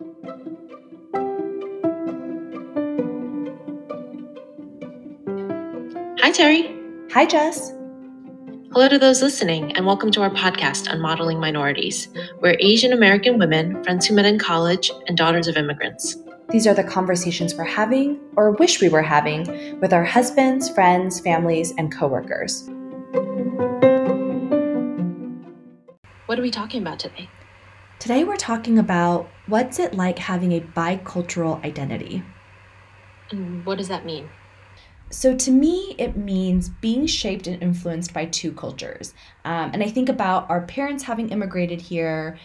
Hi, Terry. Hi, Jess. Hello to those listening, and welcome to our podcast Unmodeling Minorities. We're Asian American women, friends who met in college, and daughters of immigrants. These are the conversations we're having, or wish we were having, with our husbands, friends, families, and coworkers. What are we talking about today? Today, we're talking about what's it like having a bicultural identity. And what does that mean? So, to me, it means being shaped and influenced by two cultures. Um, and I think about our parents having immigrated here.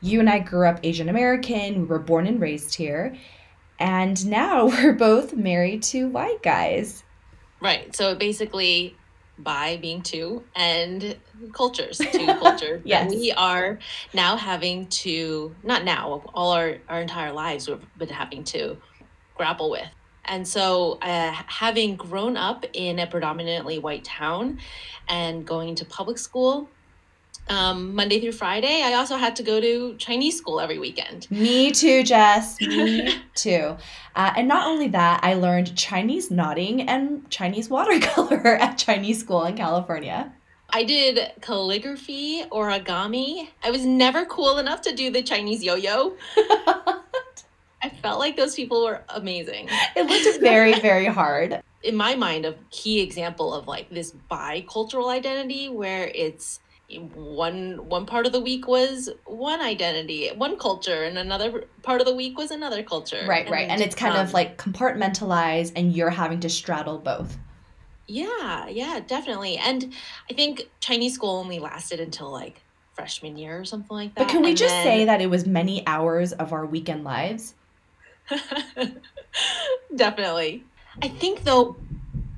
You and I grew up Asian American, we were born and raised here. And now we're both married to white guys. Right. So, basically, by being two and cultures, two cultures. yes. We are now having to, not now, all our, our entire lives we've been having to grapple with. And so, uh, having grown up in a predominantly white town and going to public school um, Monday through Friday, I also had to go to Chinese school every weekend. Me too, Jess. Me too. Uh, and not only that, I learned Chinese knotting and Chinese watercolor at Chinese school in California. I did calligraphy, origami. I was never cool enough to do the Chinese yo yo. I felt like those people were amazing. It looked very, very hard. In my mind, a key example of like this bicultural identity where it's one one part of the week was one identity, one culture, and another part of the week was another culture. Right, right. And it's kind um, of like compartmentalized and you're having to straddle both. Yeah, yeah, definitely. And I think Chinese school only lasted until like freshman year or something like that. But can we and just then- say that it was many hours of our weekend lives? definitely. I think though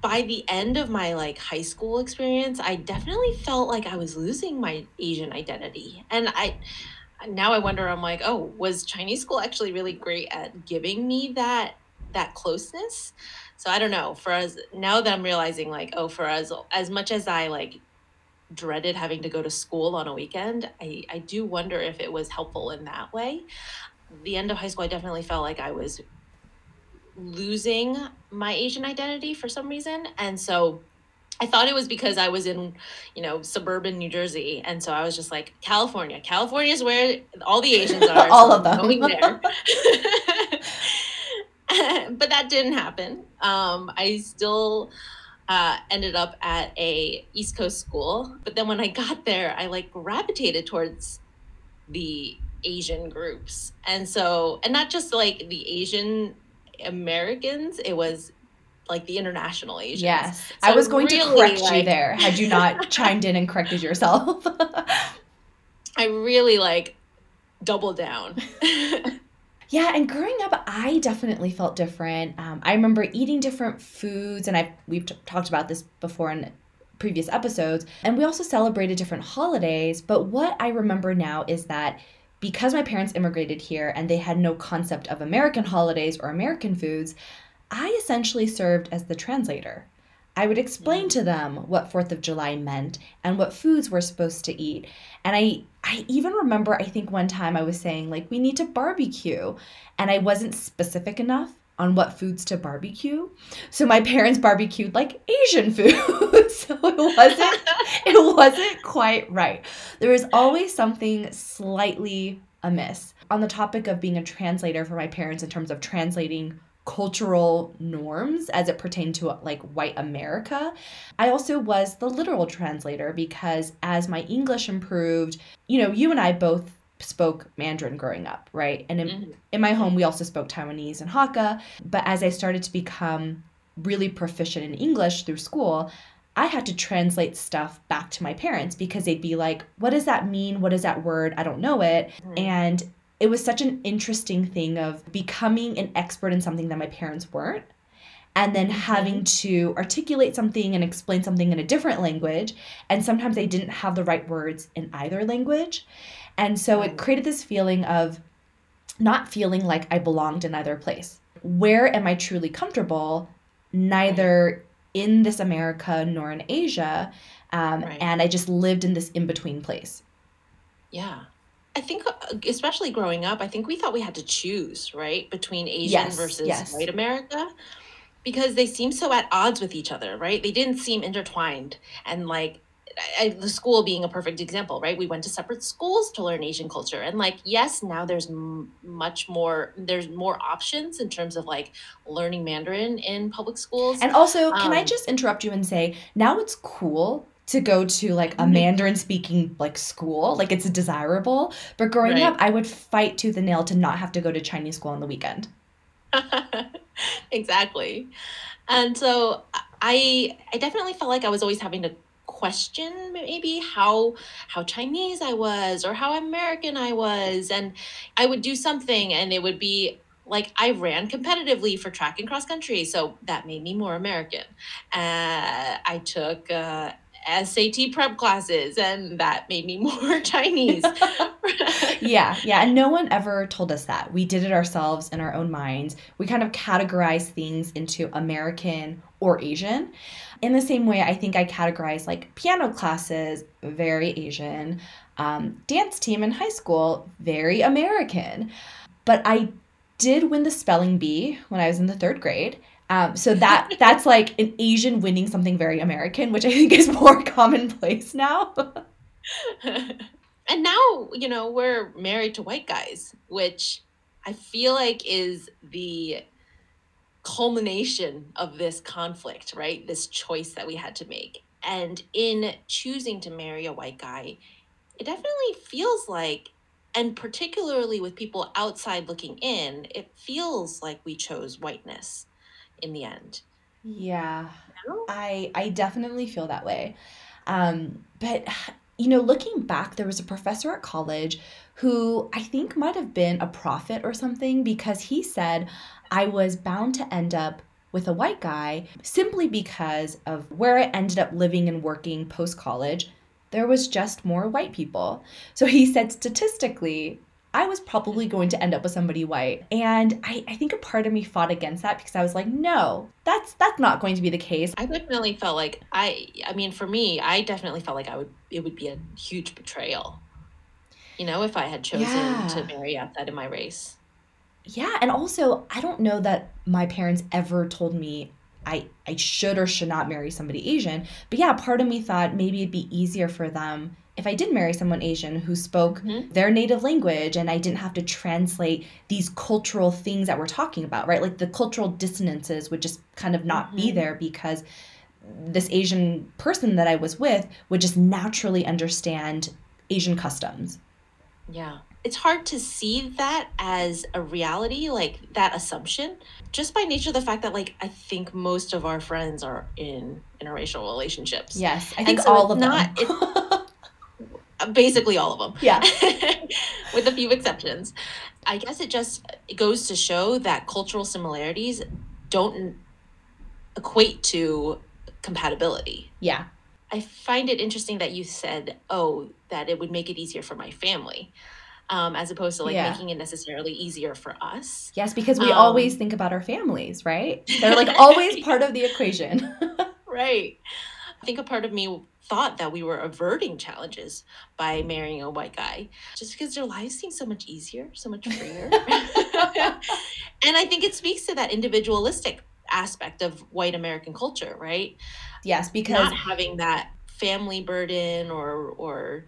by the end of my like high school experience, I definitely felt like I was losing my Asian identity. And I now I wonder I'm like, oh, was Chinese school actually really great at giving me that that closeness? So I don't know. For us now that I'm realizing like, oh, for us as much as I like dreaded having to go to school on a weekend, I, I do wonder if it was helpful in that way. The end of high school, I definitely felt like I was losing my Asian identity for some reason. And so I thought it was because I was in, you know, suburban New Jersey. And so I was just like, California. California is where all the Asians are. All so of them. Going there. but that didn't happen. Um, I still uh, ended up at a East Coast school. But then when I got there, I like gravitated towards the Asian groups. And so, and not just like the Asian Americans, it was like the international Asians. Yes. So I was going to really, correct you there had you not chimed in and corrected yourself. I really like double down. Yeah, and growing up, I definitely felt different. Um, I remember eating different foods, and I we've t- talked about this before in previous episodes. And we also celebrated different holidays. But what I remember now is that because my parents immigrated here and they had no concept of American holidays or American foods, I essentially served as the translator. I would explain to them what 4th of July meant and what foods we're supposed to eat. And I I even remember I think one time I was saying like we need to barbecue and I wasn't specific enough on what foods to barbecue. So my parents barbecued like Asian food. so it wasn't it wasn't quite right. There was always something slightly amiss. On the topic of being a translator for my parents in terms of translating cultural norms as it pertained to like white America. I also was the literal translator because as my English improved, you know, you and I both spoke Mandarin growing up, right? And in, Mhm. in my home, we also spoke Taiwanese and Hakka. But as I started to become really proficient in English through school, I had to translate stuff back to my parents because they'd be like, What does that mean? What is that word? I don't know it. Mhm. And it was such an interesting thing of becoming an expert in something that my parents weren't and then having to articulate something and explain something in a different language and sometimes they didn't have the right words in either language and so it Mm. created this feeling of not feeling like i belonged in either place where am i truly comfortable neither in this america nor in asia um, Right. and i just lived in this in-between place Yeah. I think, uh, especially growing up, I think we thought we had to choose, right, between Asian Yes, versus yes. white America because they seem so at odds with each other, right? They didn't seem intertwined. And like I, the school being a perfect example, right? We went to separate schools to learn Asian culture. And like, yes, now there's m- much more, there's more options in terms of like learning Mandarin in public schools. And also, can I Um, just interrupt you and say now it's cool to go to like a Mhm. Mandarin speaking like school, like it's desirable. But growing Right. up, I would fight tooth and nail to not have to go to Chinese school on the weekend. exactly. And so I I definitely felt like I was always having to question maybe how how Chinese I was or how American I was and I would do something and it would be like I ran competitively for track and cross country so that made me more American. Uh, I took uh, SAT prep classes and that made me more Chinese. yeah, yeah. And no one ever told us that. We did it ourselves in our own minds. We kind of categorize things into American or Asian. In the same way, I think I categorize like piano classes, very Asian, um, dance team in high school, very American. But I did win the spelling bee when I was in the third grade. Um, so that that's like an Asian winning something very American, which I think is more commonplace now. and now, you know, we're married to white guys, which I feel like is the culmination of this conflict, right? This choice that we had to make. And in choosing to marry a white guy, it definitely feels like, and particularly with people outside looking in, it feels like we chose whiteness in the end. Yeah. No? I I definitely feel that way. Um, but you know, looking back, there was a professor at college who I think might have been a prophet or something because he said I was bound to end up with a white guy simply because of where I ended up living and working post college. There was just more white people. So he said statistically, I was probably going to end up with somebody white. And I, I think a part of me fought against that because I was like, no, that's that's not going to be the case. I definitely felt like I I mean for me, I definitely felt like I would it would be a huge betrayal. You know, if I had chosen Yeah. to marry outside of my race. Yeah, and also I don't know that my parents ever told me I I should or should not marry somebody Asian. But yeah, part of me thought maybe it'd be easier for them if I did marry someone Asian who spoke Mhm. their native language and I didn't have to translate these cultural things that we're talking about, right? Like the cultural dissonances would just kind of not be Mhm. there because this Asian person that I was with would just naturally understand Asian customs. Yeah. It's hard to see that as a reality, like that assumption, just by nature of the fact that like I think most of our friends are in interracial relationships. Yes, I think so all of not- them. Basically all of them. yeah. with a few exceptions. I guess it just it goes to show that cultural similarities don't equate to compatibility. Yeah. I find it interesting that you said, "Oh, that it would make it easier for my family," um, as opposed to like Yeah. making it necessarily easier for us. Yes, because we Um, always think about our families, right? They're like always part of the equation. Right. I think a part of me thought that we were averting challenges by marrying a white guy just because their lives seem so much easier, so much freer. and I think it speaks to that individualistic aspect of white American culture, right? yes, because Not having that family burden or or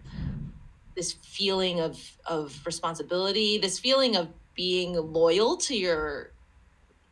this feeling of of responsibility, this feeling of being loyal to your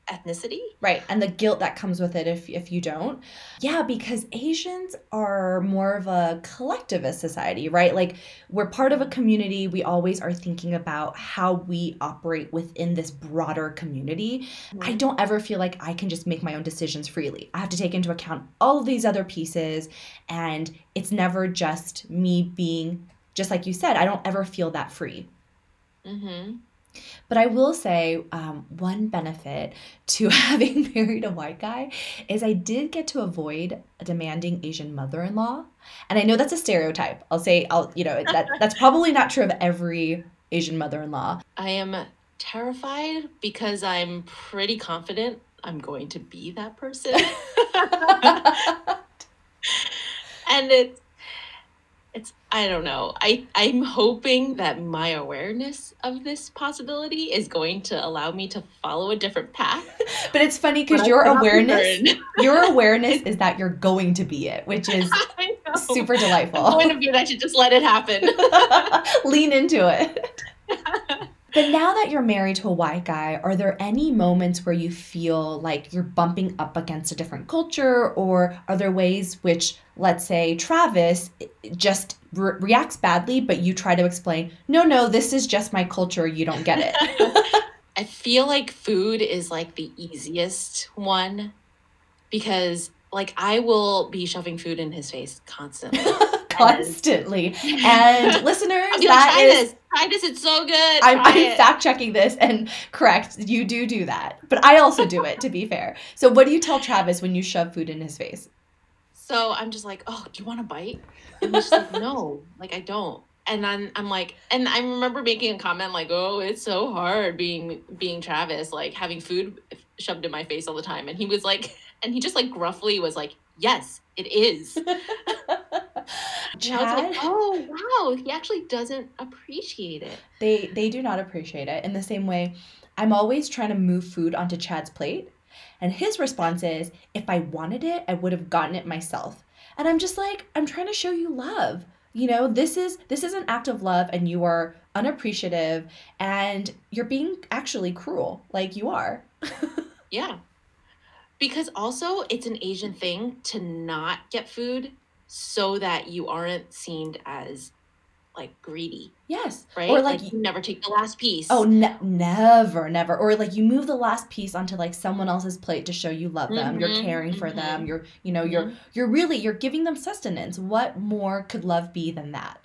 ethnicity. right, and the guilt that comes with it if if you don't. Yeah, because Asians are more of a collectivist society, right? Like we're part of a community, we always are thinking about how we operate within this broader community. I don't ever feel like I can just make my own decisions freely. I have to take into account all of these other pieces, and it's never just me being, just like you said, I don't ever feel that free. Mm-hmm. But I will say um, one benefit to having married a white guy is I did get to avoid a demanding Asian mother in law. And I know that's a stereotype. I'll say, I'll, you know, that, that's probably not true of every Asian mother in law. I am terrified because I'm pretty confident I'm going to be that person. and it's it's I don't know. I I'm hoping that my awareness of this possibility is going to allow me to follow a different path. But it's funny because your awareness your awareness is that you're going to be it, which is super delightful. Point of view, I should just let it happen. Lean into it. But now that you're married to a white guy, are there any moments where you feel like you're bumping up against a different culture, or are there ways which, let's say, Travis eh, just re- reacts badly, but you try to explain, no, no, this is just my culture, you don't get it? I feel like food is like the easiest one because, like, I will be shoving food in his face constantly. constantly. And listeners, that try is this. Try this. It's so good. I'm, I'm fact checking this and correct. You do do that, but I also do it. To be fair, so what do you tell Travis when you shove food in his face? So I'm just like, oh, do you want a bite? And he's just like, no, like I don't. And then I'm like, and I remember making a comment like, oh, it's so hard being being Travis, like having food shoved in my face all the time. And he was like, and he just like gruffly was like, yes, it is. Was like, oh wow, he actually doesn't appreciate it. they they do not appreciate it in the same way. I'm always trying to move food onto Chad's plate, and his response is, "If I wanted it, I would have gotten it myself." And I'm just like, I'm trying to show you love. You know, this is this is an act of love, and you are unappreciative, and you're being actually cruel, like you are. Yeah. Because also it's an Asian thing to not get food so that you aren't seen as like greedy, Yes, right? or like, like you never take the last piece. Oh, ne- never, never. Or like you move the last piece onto like someone else's plate to show you love them. You're Mhm, caring for them. You're, you know, you're Mhm. you're really you're giving them sustenance. What more could love be than that?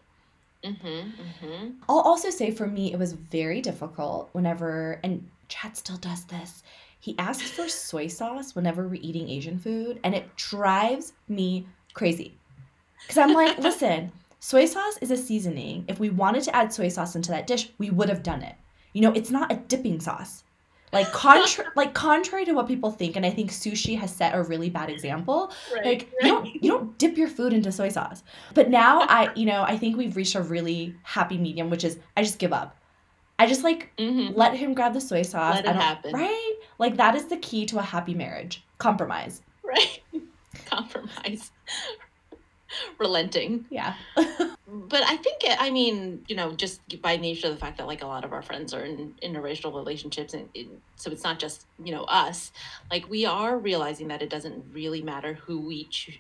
Mm-hmm. Mm-hmm. I'll also say for me it was very difficult whenever and Chad still does this. He asks for soy sauce whenever we're eating Asian food and it drives me crazy. Cuz I'm like, listen, soy sauce is a seasoning. If we wanted to add soy sauce into that dish, we would have done it. You know, it's not a dipping sauce. Like contra- like contrary to what people think and I think sushi has set a really bad example, Right. like you don't you don't dip your food into soy sauce. But now I you know I think we've reached a really happy medium, which is I just give up. I just like mm-hmm. let him grab the soy sauce. Let it happen. Right? Like that is the key to a happy marriage. Compromise. Right. Compromise. Relenting. Yeah. But I think, it, I mean, you know, just by nature of the fact that like a lot of our friends are in interracial relationships, and it, so it's not just you know us. Like we are realizing that it doesn't really matter who we choose.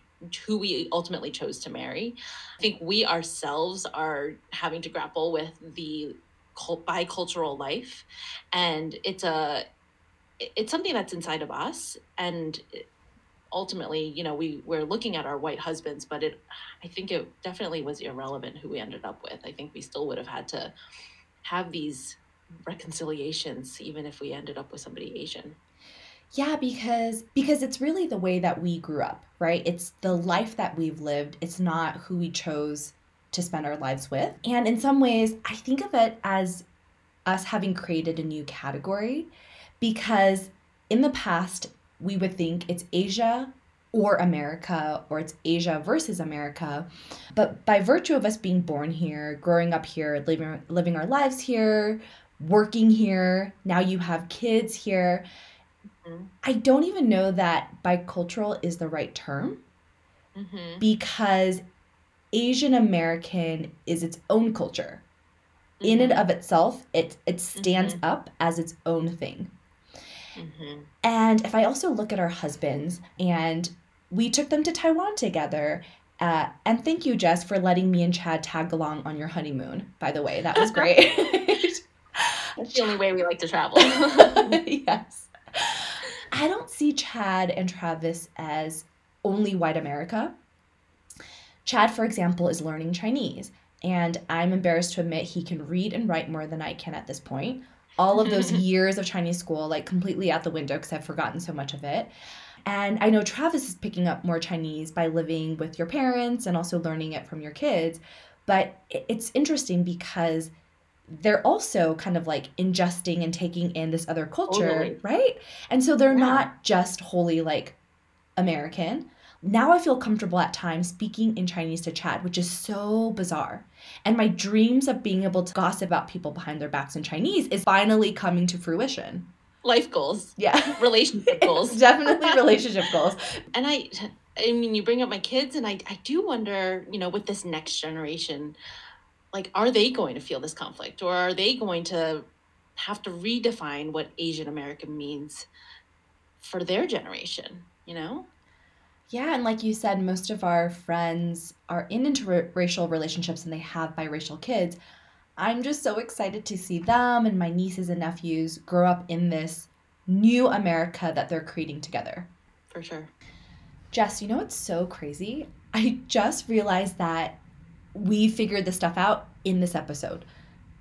Who we ultimately chose to marry. I think we ourselves are having to grapple with the cult bicultural life, and it's a it's something that's inside of us, and ultimately, you know, we we're looking at our white husbands, but it I think it definitely was irrelevant who we ended up with. I think we still would have had to have these reconciliations even if we ended up with somebody Asian. Yeah, because because it's really the way that we grew up, right? It's the life that we've lived. It's not who we chose to spend our lives with. And in some ways, I think of it as us having created a new category because in the past, we would think it's Asia or America or it's Asia versus America. But by virtue of us being born here, growing up here, living living our lives here, working here, now you have kids here, Mhm. I don't even know that bicultural is the right term Mm-hmm. because Asian American is its own culture. In and of itself, it it stands up as its own thing. Hmm And if I also look at our husbands, and we took them to Taiwan together. Uh, and thank you, Jess, for letting me and Chad tag along on your honeymoon. By the way, that was great. That's the only way we like to travel. yes. I don't see Chad and Travis as only white America. Chad, for example, is learning Chinese, and I'm embarrassed to admit he can read and write more than I can at this point. All of those years of Chinese school, like completely out the window because I've forgotten so much of it. And I know Travis is picking up more Chinese by living with your parents and also learning it from your kids. But it's interesting because they're also kind of like ingesting and taking in this other culture, Totally. right? And so they're Yeah. not just wholly like American. Now I feel comfortable at times speaking in Chinese to Chad, which is so bizarre. And my dreams of being able to gossip about people behind their backs in Chinese is finally coming to fruition. Life goals. Yeah. Relationship goals. Definitely relationship goals. And I I mean you bring up my kids and I I do wonder, you know, with this next generation, like are they going to feel this conflict or are they going to have to redefine what Asian American means for their generation, you know? Yeah, and like you said, most of our friends are in interracial relationships and they have biracial kids. I'm just so excited to see them and my nieces and nephews grow up in this new America that they're creating together. For sure. Jess, you know what's so crazy? I just realized that we figured this stuff out in this episode.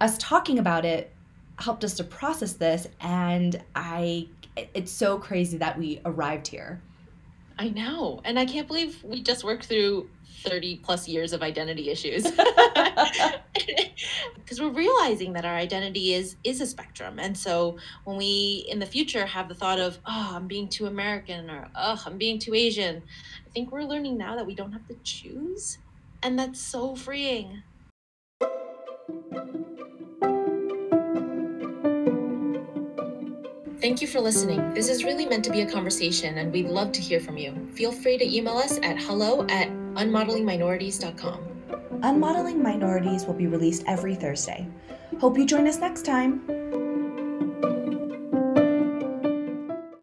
Us talking about it helped us to process this, and I it's so crazy that we arrived here. I know. And I can't believe we just worked through 30 plus years of identity issues. Because we're realizing that our identity is is a spectrum. And so when we in the future have the thought of, oh, I'm being too American or oh, I'm being too Asian, I think we're learning now that we don't have to choose. And that's so freeing. Thank you for listening. This is really meant to be a conversation, and we'd love to hear from you. Feel free to email us at hello at unmodelingminorities.com. Unmodeling Minorities will be released every Thursday. Hope you join us next time.